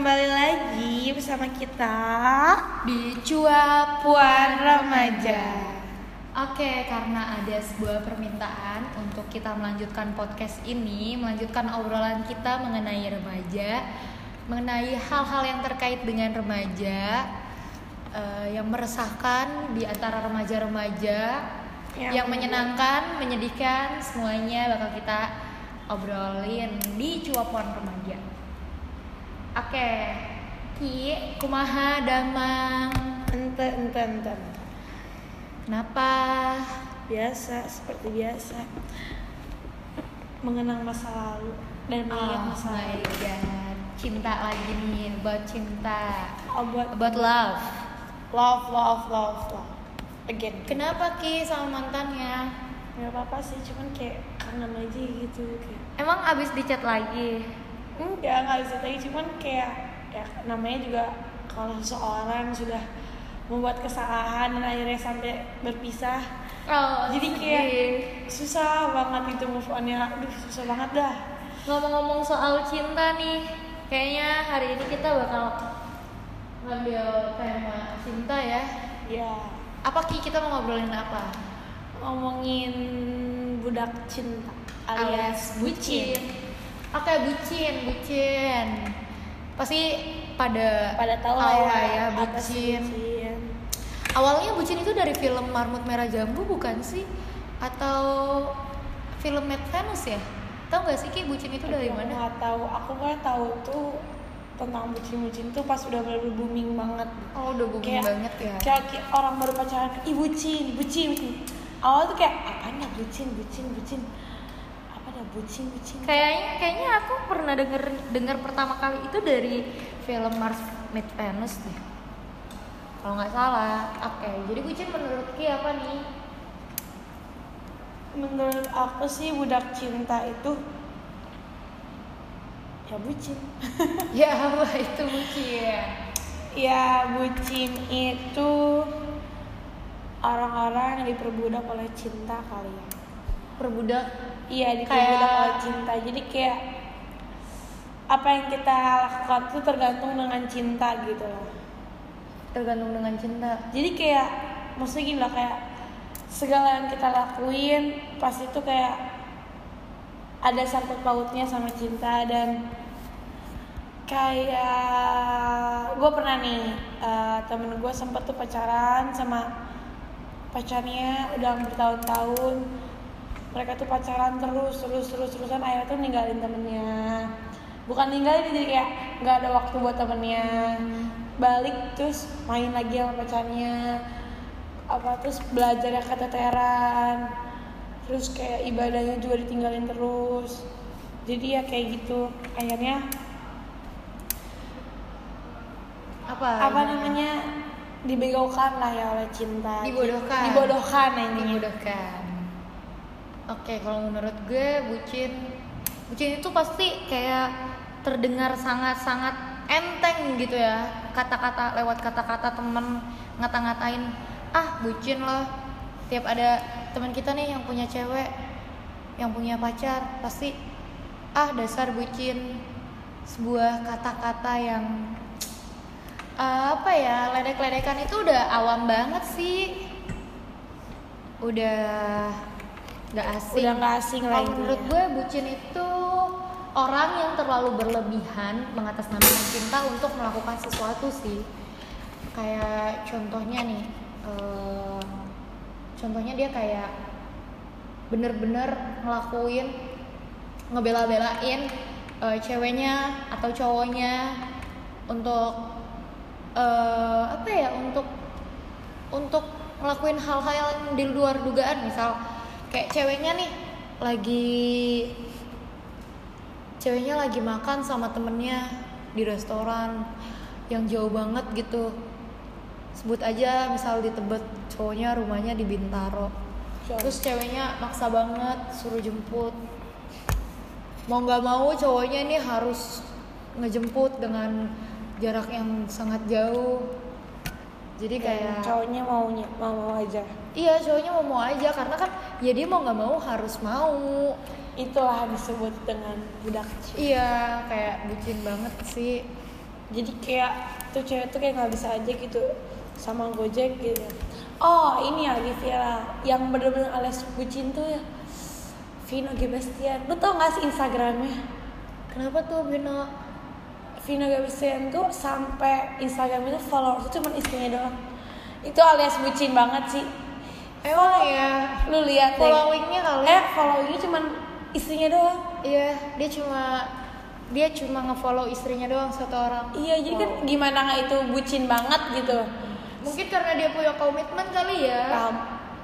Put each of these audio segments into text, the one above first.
kembali lagi bersama kita di cuap Puan Remaja. Oke, karena ada sebuah permintaan untuk kita melanjutkan podcast ini, melanjutkan obrolan kita mengenai remaja, mengenai hal-hal yang terkait dengan remaja eh, yang meresahkan di antara remaja-remaja, Yang- yang menyenangkan, menyedihkan, semuanya bakal kita obrolin di cuapuan remaja. Oke, Ki, kumaha damang. Ente, ente, ente. Kenapa? Biasa, seperti biasa. Mengenang masa lalu dan mengingat Oh masa lalu. cinta lagi nih, about cinta, Oh, buat about love. love, love, love, love. Again. Kenapa Ki sama mantannya? Gak apa-apa sih, cuman kayak kangen aja gitu. Kayak. Emang abis dicat lagi? Enggak, nggak bisa tadi cuman kayak ya namanya juga kalau seseorang sudah membuat kesalahan dan akhirnya sampai berpisah Oh, jadi kayak susah banget itu move onnya. Aduh susah banget dah. Ngomong-ngomong soal cinta nih, kayaknya hari ini kita bakal ngambil tema cinta ya. ya Apa Ki? Kita mau ngobrolin apa? ngomongin budak cinta alias bucin Oke, bucin, bucin. Pasti pada pada tahu lah ya, ya bucin. bucin Awalnya bucin itu dari film Marmut Merah Jambu bukan sih? Atau film Mad Venus ya? Tahu gak sih Ki bucin itu dari mana? nggak tahu aku nggak tahu tuh tentang bucin-bucin tuh pas udah baru booming banget Oh, udah booming Kayak- banget ya. kayak kayak orang baru pacaran ih bucin bucin bucin awal tuh kayak apa dah bucin bucin bucin apa bucin bucin Kayaknya kayaknya aku pernah denger denger pertama kali itu dari film Mars Mad Venus deh. Kalau nggak salah. Oke, jadi bucin menurut Ki apa nih? menurut aku sih budak cinta itu ya bucin ya apa itu bucin? ya bucin itu orang-orang yang diperbudak oleh cinta kali ya Perbudak iya diperbudak Kayak- oleh cinta jadi kayak apa yang kita lakukan tuh tergantung dengan cinta gitu loh. Tergantung dengan cinta. jadi kayak maksudnya gini lah kayak segala yang kita lakuin pasti tuh kayak ada sangkut pautnya sama cinta. Dan kayak gue pernah nih eh, temen gue sempet tuh pacaran sama pacarnya udah hampir tahun-tahun mereka tuh pacaran terus terus terus terusan akhirnya tuh ninggalin temennya. Bukan ninggalin jadi kayak nggak ada waktu buat temennya. Balik terus main lagi sama pacarnya. Apa terus belajar yang keteteran. Terus kayak ibadahnya juga ditinggalin terus. Jadi ya kayak gitu. Akhirnya Apa? apa namanya? dibegokan lah ya oleh cinta. Dibodohkan. dibodohkan intinya Memudahkan. Oke, kalau menurut gue bucin bucin itu pasti kayak terdengar sangat-sangat enteng gitu ya. Kata-kata lewat kata-kata temen ngata-ngatain, "Ah, bucin loh." Tiap ada teman kita nih yang punya cewek, yang punya pacar, pasti ah dasar bucin. Sebuah kata-kata yang apa ya, ledek-ledekan itu udah awam banget sih udah nggak asing. Udah nggak asing lah Kalau menurut gue bucin itu orang yang terlalu berlebihan mengatasnamakan cinta untuk melakukan sesuatu sih. Kayak contohnya nih, eh, contohnya dia kayak bener-bener ngelakuin ngebela-belain eh, ceweknya atau cowoknya untuk eh, apa ya untuk untuk ngelakuin hal-hal yang di luar dugaan misal kayak ceweknya nih lagi ceweknya lagi makan sama temennya di restoran yang jauh banget gitu. Sebut aja misal di Tebet cowoknya rumahnya di Bintaro. Terus ceweknya maksa banget suruh jemput. Mau nggak mau cowoknya ini harus ngejemput dengan jarak yang sangat jauh jadi kayak cowoknya maunya mau mau aja. Iya cowoknya mau mau aja. Karena kan ya dia mau nggak mau harus mau. Itulah disebut dengan budak cinta iya kayak bucin banget sih. Jadi kayak tuh cewek tuh kayak nggak bisa aja gitu sama gojek gitu. Oh ini ya lagi viral yang bener-bener alias bucin tuh ya Vino Gebastian. Lu tau gak sih instagramnya? Kenapa tuh Bino Vino Gebastian tuh sampai instagram itu followers tuh cuma istrinya doang. Itu alias bucin banget sih. Emang ya? lu lihat deh. followingnya kali. Eh followingnya cuma istrinya doang. Iya dia cuma dia cuma ngefollow istrinya doang satu orang. Iya jadi kan gimana nggak itu bucin banget gitu? Mungkin karena dia punya komitmen kali ya. Paham.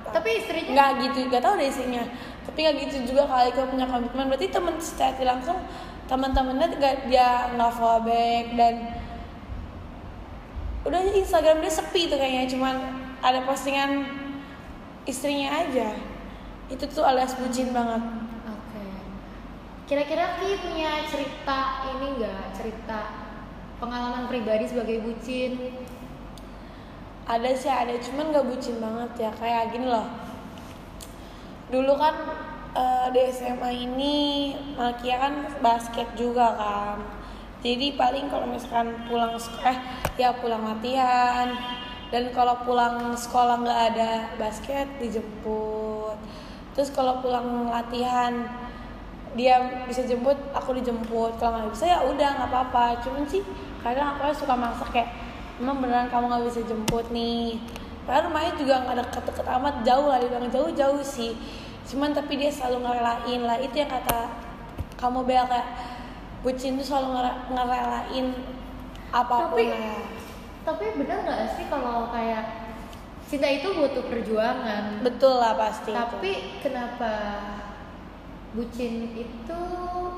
tapi istrinya? Nggak gitu nggak tahu deh isinya tapi nggak gitu juga kali kalau punya komitmen. Berarti temen secara langsung teman-temannya nggak dia nggak follow back dan udah Instagram dia sepi tuh kayaknya cuman ada postingan istrinya aja. Itu tuh alias bucin banget. Oke. Kira-kira Ki punya cerita ini enggak cerita pengalaman pribadi sebagai bucin? Ada sih ada. Cuman nggak bucin banget ya. Kayak gini loh. Dulu kan eh, di SMA ini Malkia kan basket juga kan. Jadi paling kalau misalkan pulang sek- eh ya pulang latihan. Dan kalau pulang sekolah nggak ada basket dijemput. Terus kalau pulang latihan dia bisa jemput aku dijemput. Kalau nggak bisa ya udah nggak apa-apa. Cuman sih kadang aku suka maksa kayak emang beneran kamu nggak bisa jemput nih? Padahal rumahnya juga nggak deket-deket amat jauh lah dibilang jauh-jauh sih cuman tapi dia selalu ngerelain lah itu yang kata kamu bel kayak bucin tuh selalu ngere- ngerelain apa pun Tapi- lah tapi benar nggak sih kalau kayak cinta itu butuh perjuangan betul lah pasti itu. tapi kenapa bucin itu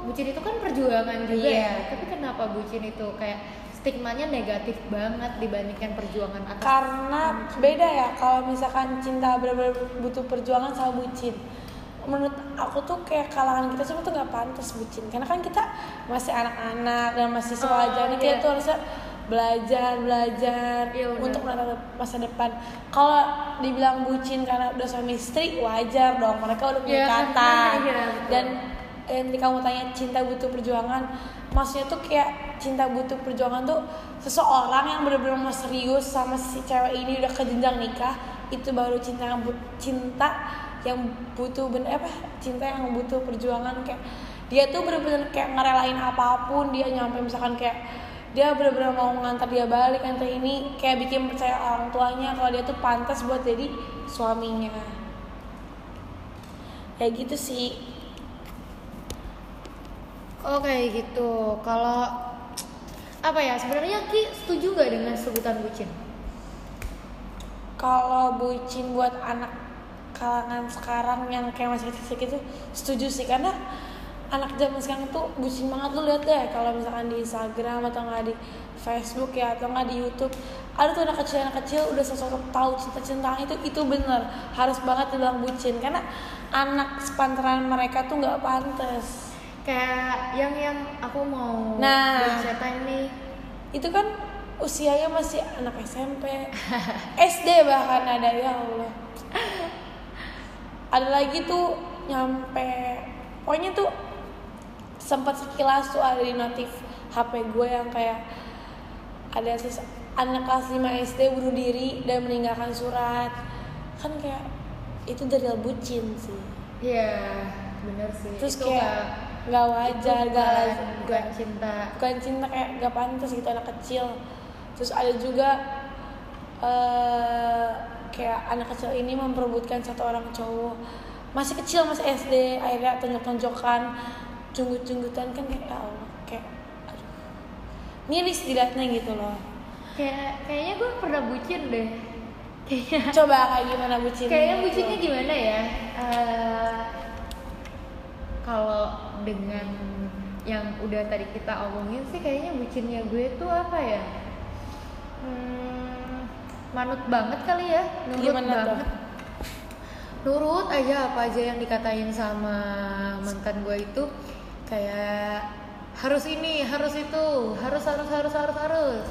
bucin itu kan perjuangan juga Iya. ya tapi kenapa bucin itu kayak stigmanya negatif banget dibandingkan perjuangan atas. Karena beda ya kalau misalkan cinta benar-benar butuh perjuangan sama bucin. Menurut aku tuh kayak kalangan kita semua tuh nggak pantas bucin. Karena kan kita masih anak-anak dan masih Oh, sewajarnya kita iya. tuh harusnya belajar belajar Iya, untuk menatap masa depan. Kalau dibilang bucin karena udah suami istri wajar dong. Mereka udah punya kan? ikatan Iya, dan yang kamu tanya cinta butuh perjuangan maksudnya tuh kayak cinta butuh perjuangan tuh seseorang yang benar-benar mau serius sama si cewek ini udah ke jenjang nikah itu baru cinta yang cinta yang butuh bener apa cinta yang butuh perjuangan. Kayak dia tuh bener-bener kayak ngerelain apa pun dia nyampe misalkan kayak dia bener-bener mau ngantar dia balik ngantar ini kayak bikin percaya orang tuanya kalau dia tuh pantas buat jadi suaminya. Kayak gitu sih. Oh kayak gitu. Kalau apa ya sebenarnya Ki setuju nggak dengan sebutan bucin? Kalau bucin buat anak kalangan sekarang yang kayak masih kecil gitu setuju sih. Karena anak zaman sekarang tuh bucin banget. Lu lihat deh kalau misalkan di Instagram atau nggak di Facebook ya atau nggak di YouTube ada tuh anak kecil anak kecil udah sosok tahu cinta-cintaan itu itu bener. Harus banget dibilang bucin. Karena anak sepantaran mereka tuh nggak pantas kayak yang yang aku mau Nah. ceritain nih itu kan usianya masih anak SMP SD bahkan ada ya Allah. Ada lagi tuh nyampe pokoknya tuh sempat sekilas tuh ada di notif HP gue yang kayak ada ses anak kelas 5 SD bunuh diri dan meninggalkan surat. Kan kayak itu dari bucin sih. Iya, bener sih. terus Itu kayak nggak wajar itu gak bukan, lazim, bukan cinta. bukan cinta kayak gak pantas gitu anak kecil terus ada juga eh kayak anak kecil ini memperebutkan satu orang cowok masih kecil masih SD akhirnya tonjok-tonjokan junggut-junggutan kan kayak ya Allah kayak aduh miris dilihatnya gitu loh Kayak kayaknya gue pernah bucin deh. Kayaknya coba kayak gimana bucin kayaknya bucinnya gimana ya? Eh, kalau dengan yang udah tadi kita omongin sih kayaknya bucinnya gue tuh apa ya? Hmm, manut banget kali ya, nurut Gimana tuh? banget. Nurut aja apa aja yang dikatain sama mantan gue itu kayak harus ini, harus itu, harus harus harus harus harus.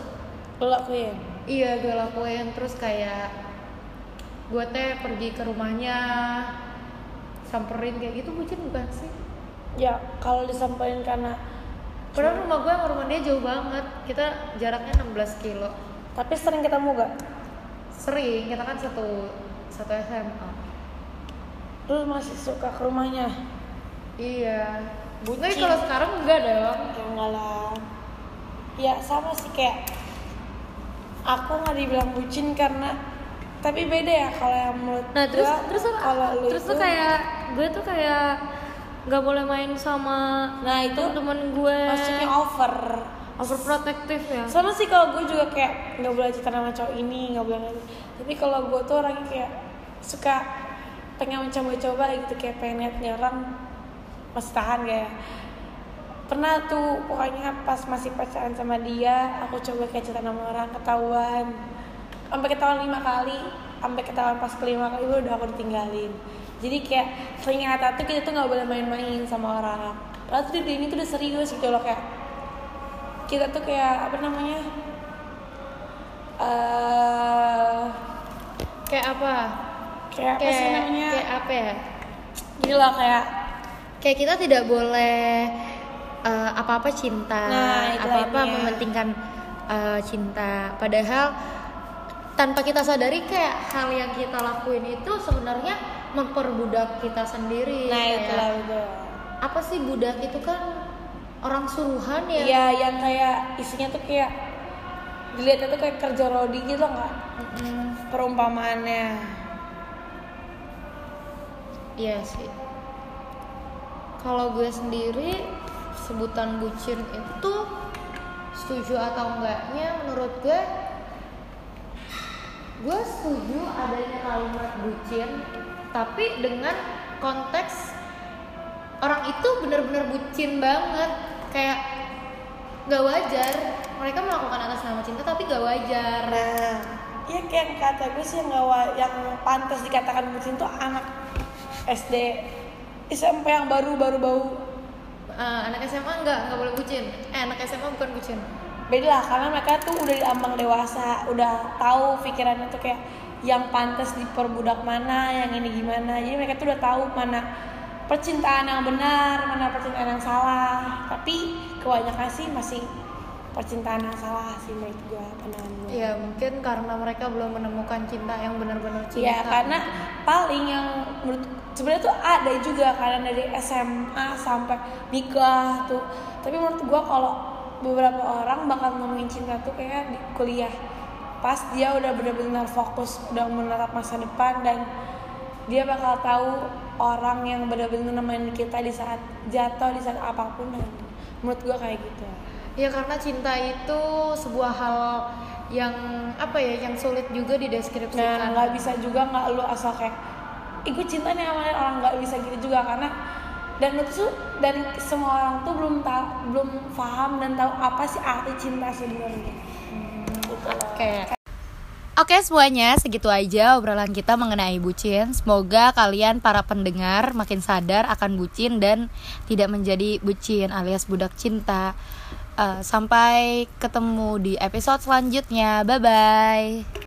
lakuin Iya gue lakuin terus kayak gue teh pergi ke rumahnya samperin kayak gitu bucin bukan sih? Ya kalau disampaikan karena padahal rumah gue sama rumah dia jauh banget. Kita jaraknya 16 kilo. Tapi sering ketemu gak sering kita kan satu satu SMA lu masih suka ke rumahnya? Iya. Bucin. tapi kalau sekarang enggak dong. Enggak lah. Ya sama sih kayak aku nggak dibilang bucin karena tapi beda ya kalau yang menurut nah terus gua, terus kalau lu terus tuh kayak gue tuh kayak nggak boleh main sama nah itu temen gue. maksudnya over. Overprotective ya. Sama sih kalau gue juga kayak nggak boleh cerita sama cowok ini nggak boleh ini. tapi kalau gue tuh orangnya kayak suka pengen mencoba-coba gitu kayak pengen lihat nih orang masih tahan ya pernah tuh pokoknya pas masih pacaran sama dia aku coba kayak cerita sama orang ketahuan. Sampai ketahuan lima kali sampai ketahuan pas kelima kali udah aku ditinggalin jadi kayak sering kata tuh kita tuh nggak boleh main-main sama orang. Lalu tuh dia ini tuh udah serius gitu loh kayak kita tuh kayak apa namanya eh kayak apa? Kayak apa sih namanya? kayak apa ya? Gini loh kayak kayak kita tidak boleh eh, apa-apa cinta Nah, apa-apa lainnya. mementingkan eh, cinta. Padahal tanpa kita sadari kayak hal yang kita lakuin itu sebenarnya memperbudak kita sendiri nah Kayak, itu lah udah. apa sih budak itu kan orang suruhan ya? Iya yang kayak isinya tuh kayak dilihatnya tuh kayak kerja rodi gitu nggak Mm-mm. perumpamaannya. Iya sih. Kalau gue sendiri sebutan bucin itu setuju atau enggaknya menurut gue gue setuju adanya kalimat bucin tapi dengan konteks orang itu benar-benar bucin banget. Kayak gak wajar. Mereka melakukan atas nama cinta tapi gak wajar. Nah iya kayak kata gue sih yang wa- yang pantas dikatakan bucin tuh anak SD SMP yang baru baru bau. Eh, anak SMA enggak nggak boleh bucin. Eh anak SMA bukan bucin. Beda lah karena mereka tuh udah diambang dewasa udah tahu pikirannya tuh kayak yang pantas diperbudak mana yang ini gimana. Jadi mereka tuh udah tahu mana percintaan yang benar mana percintaan yang salah. Tapi kebanyakan sih masih percintaan yang salah sih menurut gua pandangan gua Ya mungkin karena mereka belum menemukan cinta yang benar-benar cinta. ya karena paling yang menurut sebenarnya tuh ada juga karena dari SMA sampai nikah tuh. Tapi menurut gua kalau beberapa orang bakal nemuin cinta tuh kayak di kuliah pas dia udah benar-benar fokus udah menatap masa depan dan dia bakal tahu orang yang benar-benar nemenin kita di saat jatuh di saat apa pun dan menurut gua kayak gitu Ya karena cinta itu sebuah hal yang apa ya yang sulit juga Nah, dideskripsikan. nggak bisa juga nggak lu asal kayak, gue cinta nih sama dia." orang nggak bisa gitu juga karena dan itu tuh dan semua orang tuh belum tahu belum paham dan tahu apa sih arti cinta sebenarnya. Oke. Oke semuanya, segitu aja obrolan kita mengenai bucin. Semoga kalian para pendengar makin sadar akan bucin dan tidak menjadi bucin alias budak cinta. Eh, sampai ketemu di episode selanjutnya. Bye bye.